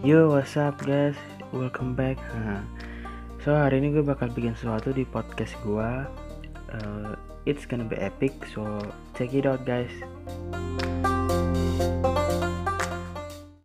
Yo, what's up guys? Welcome back. Nah, so hari ini gue bakal bikin sesuatu di podcast gue. Uh, it's gonna be epic, so check it out guys.